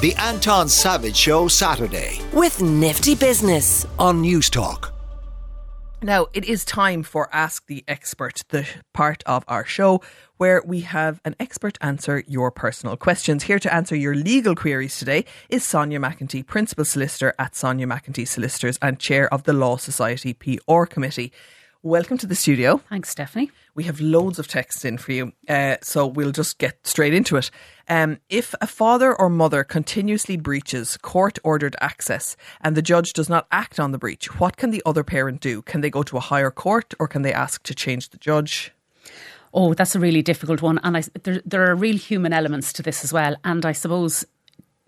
The Anton Savage Show Saturday with Nifty Business on Newstalk. Now, it is time for Ask the Expert, the part of our show where we have an expert answer your personal questions. Here to answer your legal queries today is Sonia McEntee, Principal Solicitor at Sonia McEntee Solicitors and Chair of the Law Society PR Committee. Welcome to the studio. Thanks, Stefanie. We have loads of texts in for you, uh, so we'll just get straight into it. Um, if a father or mother continuously breaches court ordered access and the judge does not act on the breach, what can the other parent do? Can they go to a higher court or can they ask to change the judge? Oh, that's a really difficult one, and I, there there are real human elements to this as well. And I suppose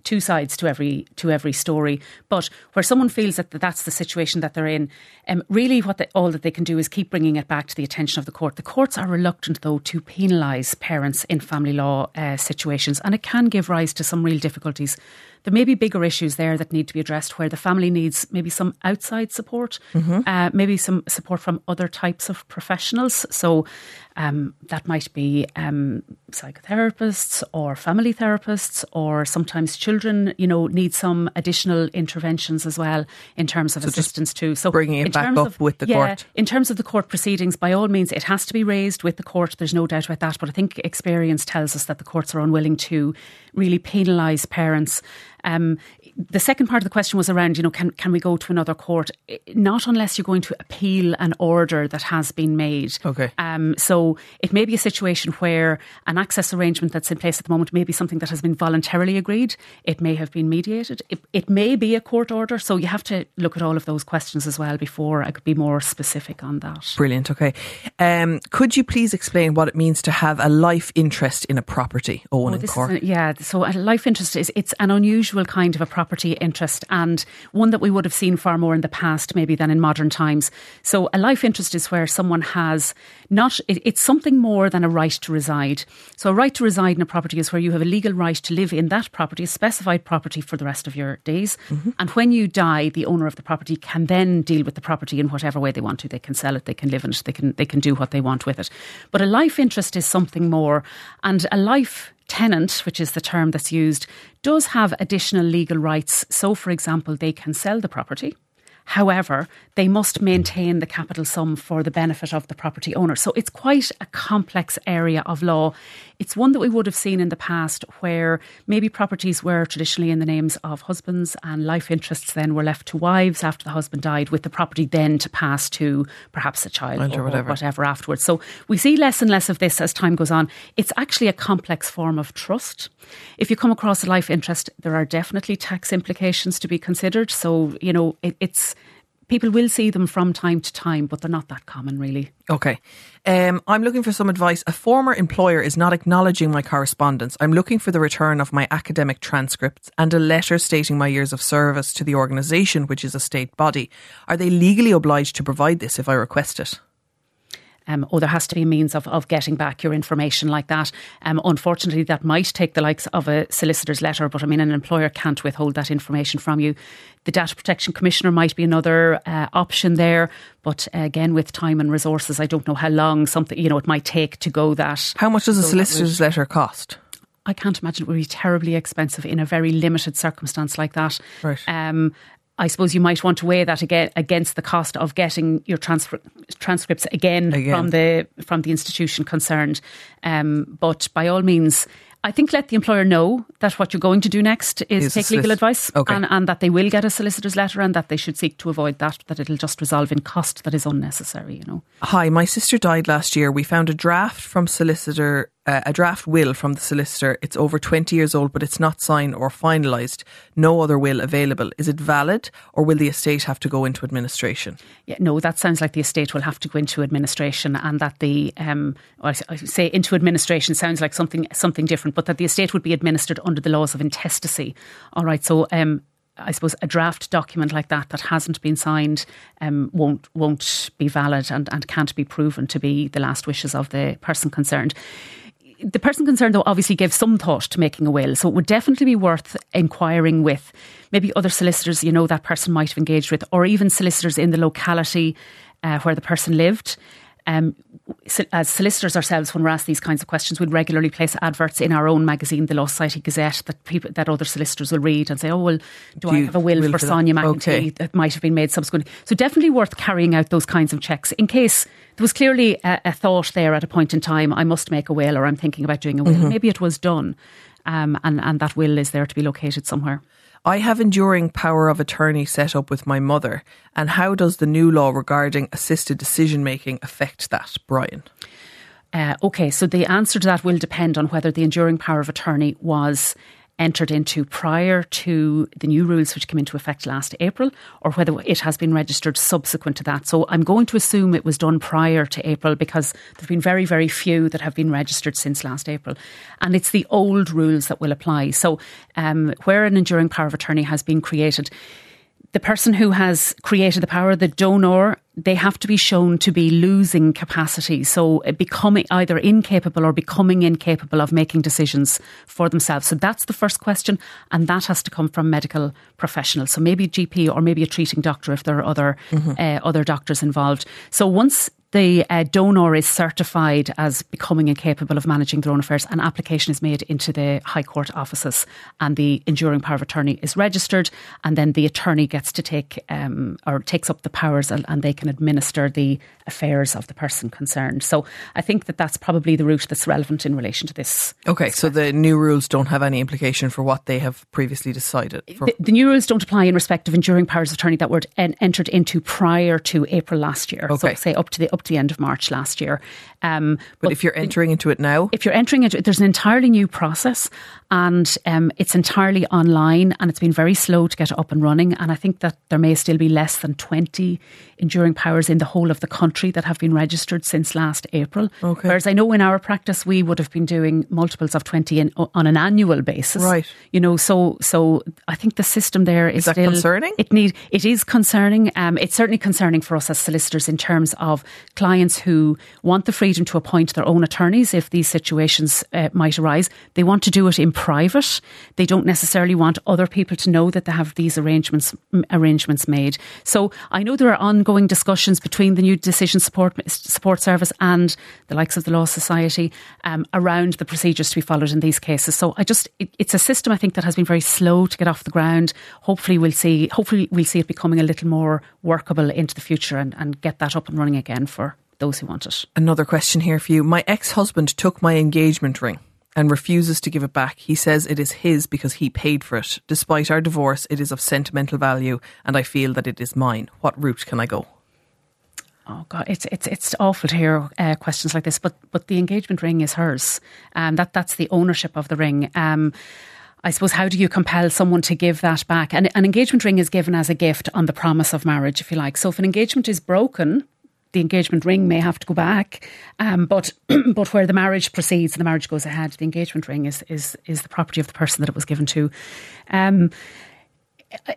two sides to every to every story. But where someone feels that that's the situation that they're in, um, really what all that they can do is keep bringing it back to the attention of the court. The courts are reluctant, though, to penalise parents in family law uh, situations, and it can give rise to some real difficulties there may be bigger issues there that need to be addressed where the family needs maybe some outside support, mm-hmm. uh, maybe some support from other types of professionals. So um, that might be um, psychotherapists or family therapists, or sometimes children, you know, need some additional interventions as well in terms of so assistance too. So bringing it back up of, with the yeah, court. In terms of the court proceedings, by all means, it has to be raised with the court. There's no doubt about that. But I think experience tells us that the courts are unwilling to really penalise parents um, the second part of the question was around, you know, can can we go to another court? Not unless you're going to appeal an order that has been made. Okay. Um, so it may be a situation where an access arrangement that's in place at the moment may be something that has been voluntarily agreed. It may have been mediated. It, it may be a court order. So you have to look at all of those questions as well before I could be more specific on that. Brilliant. Okay. Um, could you please explain what it means to have a life interest in a property, Owen oh, in court? yeah. So a life interest is it's an unusual kind of a property property interest and one that we would have seen far more in the past, maybe than in modern times. So a life interest is where someone has not, it, it's something more than a right to reside. So a right to reside in a property is where you have a legal right to live in that property, a specified property for the rest of your days. Mm-hmm. And when you die, the owner of the property can then deal with the property in whatever way they want to. They can sell it, they can live in it, they can, they can do what they want with it. But a life interest is something more. And a life tenant, which is the term that's used, does have additional legal rights. So, for example, they can sell the property. However, they must maintain the capital sum for the benefit of the property owner. So it's quite a complex area of law. It's one that we would have seen in the past where maybe properties were traditionally in the names of husbands and life interests then were left to wives after the husband died, with the property then to pass to perhaps a child or, or whatever. whatever afterwards. So we see less and less of this as time goes on. It's actually a complex form of trust. If you come across a life interest, there are definitely tax implications to be considered. So, you know, it, it's people will see them from time to time, but they're not that common, really. Okay. Um, I'm looking for some advice. A former employer is not acknowledging my correspondence. I'm looking for the return of my academic transcripts and a letter stating my years of service to the organisation, which is a state body. Are they legally obliged to provide this if I request it? Um, or there has to be a means of, of getting back your information like that. Um, unfortunately, that might take the likes of a solicitor's letter, but I mean, an employer can't withhold that information from you. The Data Protection Commissioner might be another uh, option there, but uh, again, with time and resources, I don't know how long something you know it might take to go that. How much does a solicitor's letter cost? I can't imagine it would be terribly expensive in a very limited circumstance like that. Right. Um, I suppose you might want to weigh that again against the cost of getting your transfer, transcripts again, again, from the from the institution concerned. Um, but by all means, I think let the employer know that what you're going to do next is, is take legal advice okay. and, and, that they will get a solicitor's letter and that they should seek to avoid that, that it'll just resolve in cost that is unnecessary, you know. Hi, my sister died last year. We found a draft from solicitor uh, a draft will from the solicitor. It's over 20 years old, but it's not signed or finalised. No other will available. Is it valid or will the estate have to go into administration? Yeah, no, that sounds like the estate will have to go into administration and that the, um, I say into administration sounds like something, something different, but that the estate would be administered under the laws of intestacy. All right, so um, I suppose a draft document like that that hasn't been signed um, won't won't be valid and, and can't be proven to be the last wishes of the person concerned the person concerned, though, obviously gave some thought to making a will. So it would definitely be worth inquiring with maybe other solicitors you know that person might have engaged with, or even solicitors in the locality uh, where the person lived. Um, as solicitors ourselves, when we're asked these kinds of questions, we'd regularly place adverts in our own magazine, the Law Society Gazette, that people that other solicitors will read and say, "Oh well, do, do I have a will, will for, Sonia McEntee okay. that might have been made subsequently?" So definitely worth carrying out those kinds of checks in case there was clearly a, a thought there at a point in time. I must make a will, or I'm thinking about doing a will. Mm-hmm. Maybe it was done, um, and and that will is there to be located somewhere. I have enduring power of attorney set up with my mother. And how does the new law regarding assisted decision making affect that, Brian? Uh, okay, so the answer to that will depend on whether the enduring power of attorney was entered into prior to the new rules which came into effect last April or whether it has been registered subsequent to that. So I'm going to assume it was done prior to April because there've been very, very few that have been registered since last April. And it's the old rules that will apply. So um, where an enduring power of attorney has been created, the person who has created the power, the donor, they have to be shown to be losing capacity. So uh, becoming either incapable or becoming incapable of making decisions for themselves. So that's the first question. And that has to come from medical professionals. So maybe a GP or maybe a treating doctor if there are other, mm-hmm. uh, other doctors involved. So once the uh, donor is certified as becoming incapable of managing their own affairs, an application is made into the High Court offices and the enduring power of attorney is registered and then the attorney gets to take um, or takes up the powers and, and, they can administer the affairs of the person concerned. So I think that that's probably the route that's relevant in relation to this. Okay, so the new rules don't have any implication for what they have previously decided? The, the, new rules don't apply in respect of enduring powers of attorney that were en- entered into prior to April last year. Okay. So say up to the up to the end of March last year. Um, but, but, if you're entering into it now, if you're entering into it, there's an entirely new process, and um, it's entirely online, and it's been very slow to get up and running. And I think that there may still be less than 20 enduring powers in the whole of the country that have been registered since last April. Okay. Whereas I know in our practice we would have been doing multiples of 20 in, on an annual basis. Right. You know, so so I think the system there is, is that still concerning. It need it is concerning. Um, it's certainly concerning for us as solicitors in terms of clients who want the freedom to appoint their own attorneys if these situations uh, might arise. They want to do it in private. They don't necessarily want other people to know that they have these arrangements arrangements made. So I know there are ongoing discussions between the new decision support support service and the likes of the Law Society um, around the procedures to be followed in these cases. So I just it, it's a system I think that has been very slow to get off the ground. Hopefully we'll see hopefully we'll see it becoming a little more workable into the future and, and get that up and running again for those who want it. Another question here for you. My ex husband took my engagement ring and refuses to give it back. He says it is his because he paid for it. Despite our divorce, it is of sentimental value and I feel that it is mine. What route can I go? Oh God, it's it's it's awful to hear uh, questions like this. But but the engagement ring is hers, and um, that that's the ownership of the ring. Um, I suppose how do you compel someone to give that back? And an engagement ring is given as a gift on the promise of marriage, if you like. So if an engagement is broken, the engagement ring may have to go back, um, but but where the marriage proceeds and the marriage goes ahead, the engagement ring is is is the property of the person that it was given to. Um,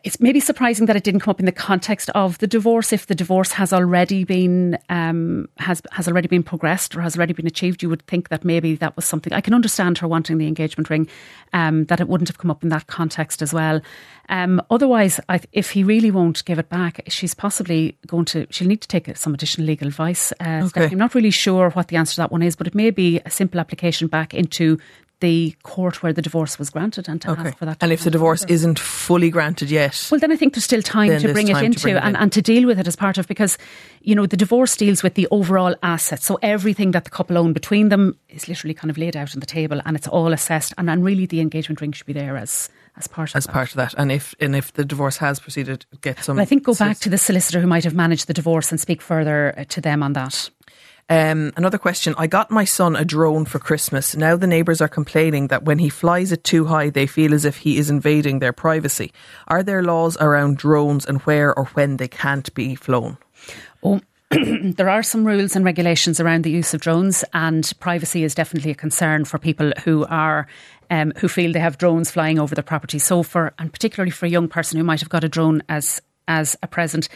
it's maybe surprising that it didn't come up in the context of the divorce. If the divorce has already been um, has has already been progressed or has already been achieved, you would think that maybe that was something. I can understand her wanting the engagement ring, um, that it wouldn't have come up in that context as well. Um, otherwise, I, if he really won't give it back, she's possibly going to. She'll need to take some additional legal advice. Uh, okay. I'm not really sure what the answer to that one is, but it may be a simple application back into the court where the divorce was granted and to okay. ask for that. And if the divorce further. isn't fully granted yet, well, then I think there's still time to bring time it into bring it and, in. and to deal with it as part of because you know the divorce deals with the overall assets, so everything that the couple own between them is literally kind of laid out on the table and it's all assessed, and, and really the engagement ring should be there as as part of as that. part of that. And if and if the divorce has proceeded, get some. Well, I think go back to the solicitor who might have managed the divorce and speak further uh, to them on that. Um, another question. I got my son a drone for Christmas. Now the neighbours are complaining that when he flies it too high, they feel as if he is invading their privacy. Are there laws around drones and where or when they can't be flown? Oh, there are some rules and regulations around the use of drones, and privacy is definitely a concern for people who are um, who feel they have drones flying over their property. So, for and particularly for a young person who might have got a drone as as a present,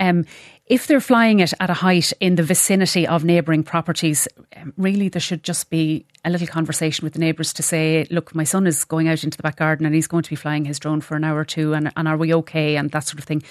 um, if they're flying it at a height in the vicinity of neighbouring properties, um, really there should just be a little conversation with the neighbours to say, look, my son is going out into the back garden and he's going to be flying his drone for an hour or two, and, and are we okay? And that sort of thing.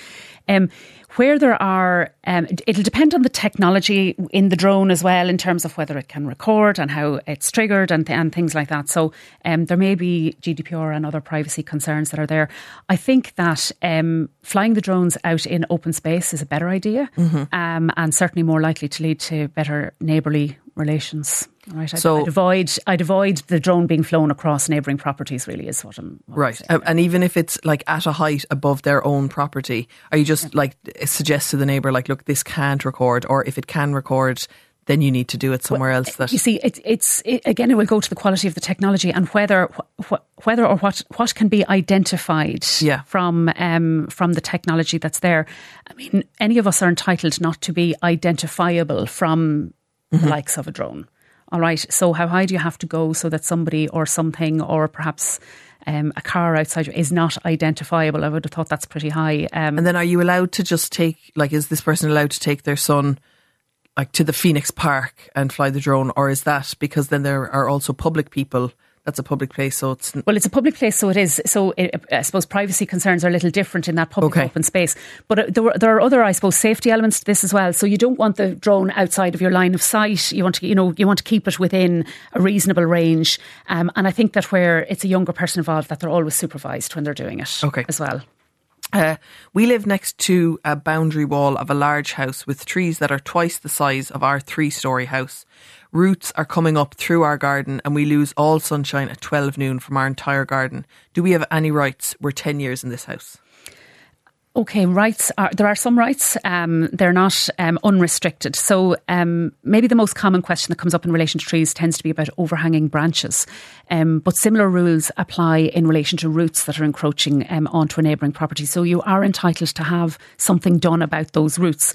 Um, where there are, um, it'll depend on the technology in the drone as well, in terms of whether it can record and how it's triggered and, and things like that. So um, there may be GDPR and other privacy concerns that are there. I think that um, flying the drones out in open space is a better idea mm-hmm. Um, and certainly more likely to lead to better neighbourly relations. Right. I'd, so I'd avoid I'd avoid the drone being flown across neighbouring properties. Really, is what I'm what right. I'm and even if it's like at a height above their own property, are you just yeah. like suggest to the neighbour like, look, this can't record, or if it can record, then you need to do it somewhere well, else. That you see, it, it's it, again, it will go to the quality of the technology and whether wh- whether or what what can be identified yeah. from um, from the technology that's there. I mean, any of us are entitled not to be identifiable from mm-hmm. the likes of a drone. All right. So how high do you have to go so that somebody or something or perhaps um, a car outside is not identifiable? I would have thought that's pretty high. Um, and then are you allowed to just take, like, is this person allowed to take their son? Like to the Phoenix Park and fly the drone, or is that because then there are also public people that's a public place, so it's well, it's a public place, so it is. So it, I suppose privacy concerns are a little different in that public okay. open space. But uh, there, there are other, I suppose, safety elements to this as well. So you don't want the drone outside of your line of sight. You want to, you know, you want to keep it within a reasonable range. Um, and I think that where it's a younger person involved, that they're always supervised when they're doing it. Okay. as well. Uh, we live next to a boundary wall of a large house with trees that are twice the size of our three story house. Roots are coming up through our garden and we lose all sunshine at 12 noon from our entire garden. Do we have any rights? We're 10 years in this house. Okay, rights are there are some rights. Um, they're not um, unrestricted. So um, maybe the most common question that comes up in relation to trees tends to be about overhanging branches, um, but similar rules apply in relation to roots that are encroaching um, onto a neighbouring property. So you are entitled to have something done about those roots.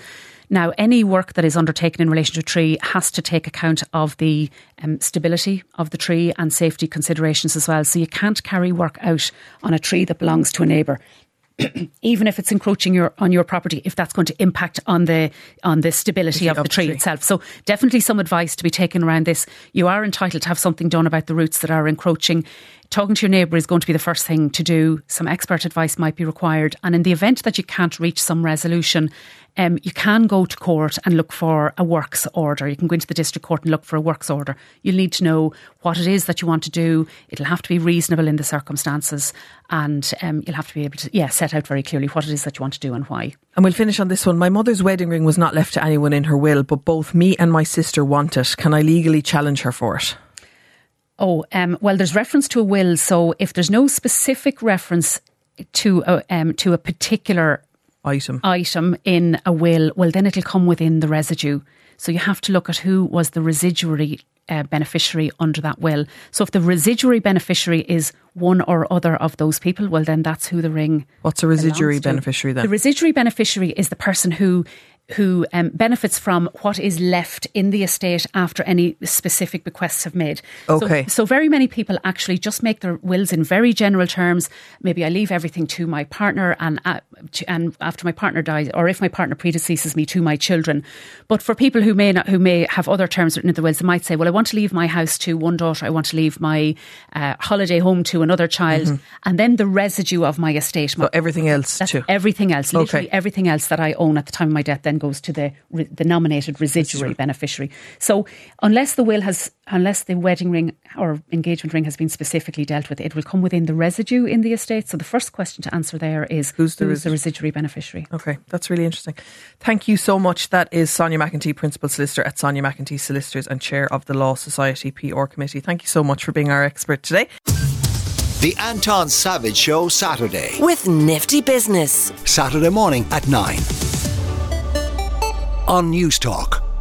Now, any work that is undertaken in relation to a tree has to take account of the um, stability of the tree and safety considerations as well. So you can't carry work out on a tree that belongs to a neighbour. even if it's encroaching your, on your property, if that's going to impact on the on the stability of, the tree, tree itself. So definitely some advice to be taken around this. You are entitled to have something done about the roots that are encroaching talking to your neighbour is going to be the first thing to do. Some expert advice might be required. And in the event that you can't reach some resolution, um, you can go to court and look for a works order. You can go into the district court and look for a works order. You'll need to know what it is that you want to do. It'll have to be reasonable in the circumstances, and um, you'll have to be able to, yeah, set out very clearly what it is that you want to do and why. And we'll finish on this one. My mother's wedding ring was not left to anyone in her will, but both me and my sister want it. Can I legally challenge her for it? Oh, um, well, there's reference to a will. So if there's no specific reference to a, um, to a particular item item in a will, well, then it'll come within the residue. So you have to look at who was the residuary uh, beneficiary under that will. So if the residuary beneficiary is one or other of those people, well, then that's who the ring. What's a residuary beneficiary then? The residuary beneficiary is the person who who um, benefits from what is left in the estate after any specific bequests have made. Okay. So, so, very many people actually just make their wills in very general terms. Maybe I leave everything to my partner, and uh, to, and after my partner dies, or if my partner predeceases me, to my children. But for people who may not, who may have other terms written in the wills, they might say, "Well, I want to leave my house to one daughter. I want to leave my uh, holiday home to another child, mm-hmm. and then the residue of my estate, so everything else too, everything else, literally okay. everything else that I own at the time of my death, then goes to the the nominated residuary beneficiary. So unless the will has, unless the wedding ring or engagement ring has been specifically dealt with, it will come within the residue in the estate. So the first question to answer there is who's the, who's the residuary beneficiary? Okay, that's really interesting. Thank you so much. That is Sonia McEntee, Principal Solicitor at Sonia McEntee Solicitors and Chair of the Law Society PR Committee. Thank you so much for being our expert today. The Anton Savage Show Saturday. With Nifty Business. Saturday morning at 9 on Newstalk.